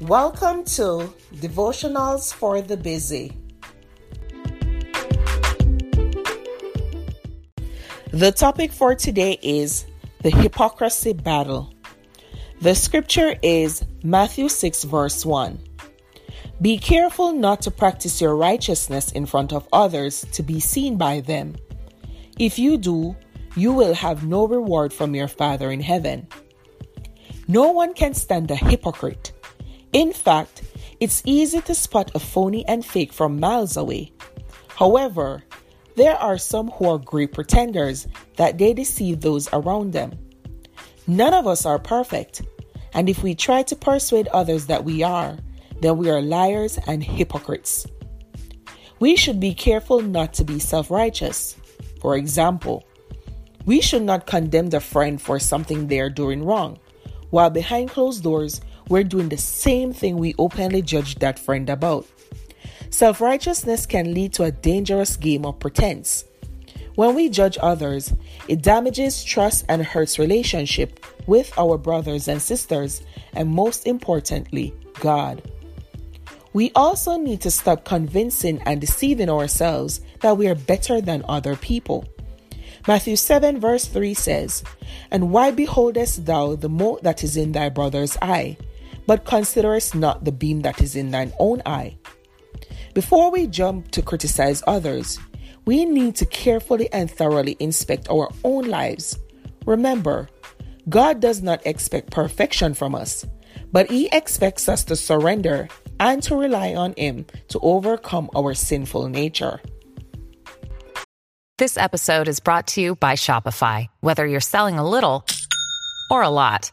Welcome to Devotionals for the Busy. The topic for today is the hypocrisy battle. The scripture is Matthew 6, verse 1. Be careful not to practice your righteousness in front of others to be seen by them. If you do, you will have no reward from your Father in heaven. No one can stand a hypocrite. In fact, it's easy to spot a phony and fake from miles away. However, there are some who are great pretenders that they deceive those around them. None of us are perfect, and if we try to persuade others that we are, then we are liars and hypocrites. We should be careful not to be self righteous. For example, we should not condemn the friend for something they are doing wrong, while behind closed doors, we're doing the same thing we openly judge that friend about. Self righteousness can lead to a dangerous game of pretense. When we judge others, it damages trust and hurts relationship with our brothers and sisters, and most importantly, God. We also need to stop convincing and deceiving ourselves that we are better than other people. Matthew 7, verse 3 says, And why beholdest thou the mote that is in thy brother's eye, but considerest not the beam that is in thine own eye? Before we jump to criticize others, we need to carefully and thoroughly inspect our own lives. Remember, God does not expect perfection from us, but He expects us to surrender and to rely on Him to overcome our sinful nature. This episode is brought to you by Shopify. Whether you're selling a little or a lot,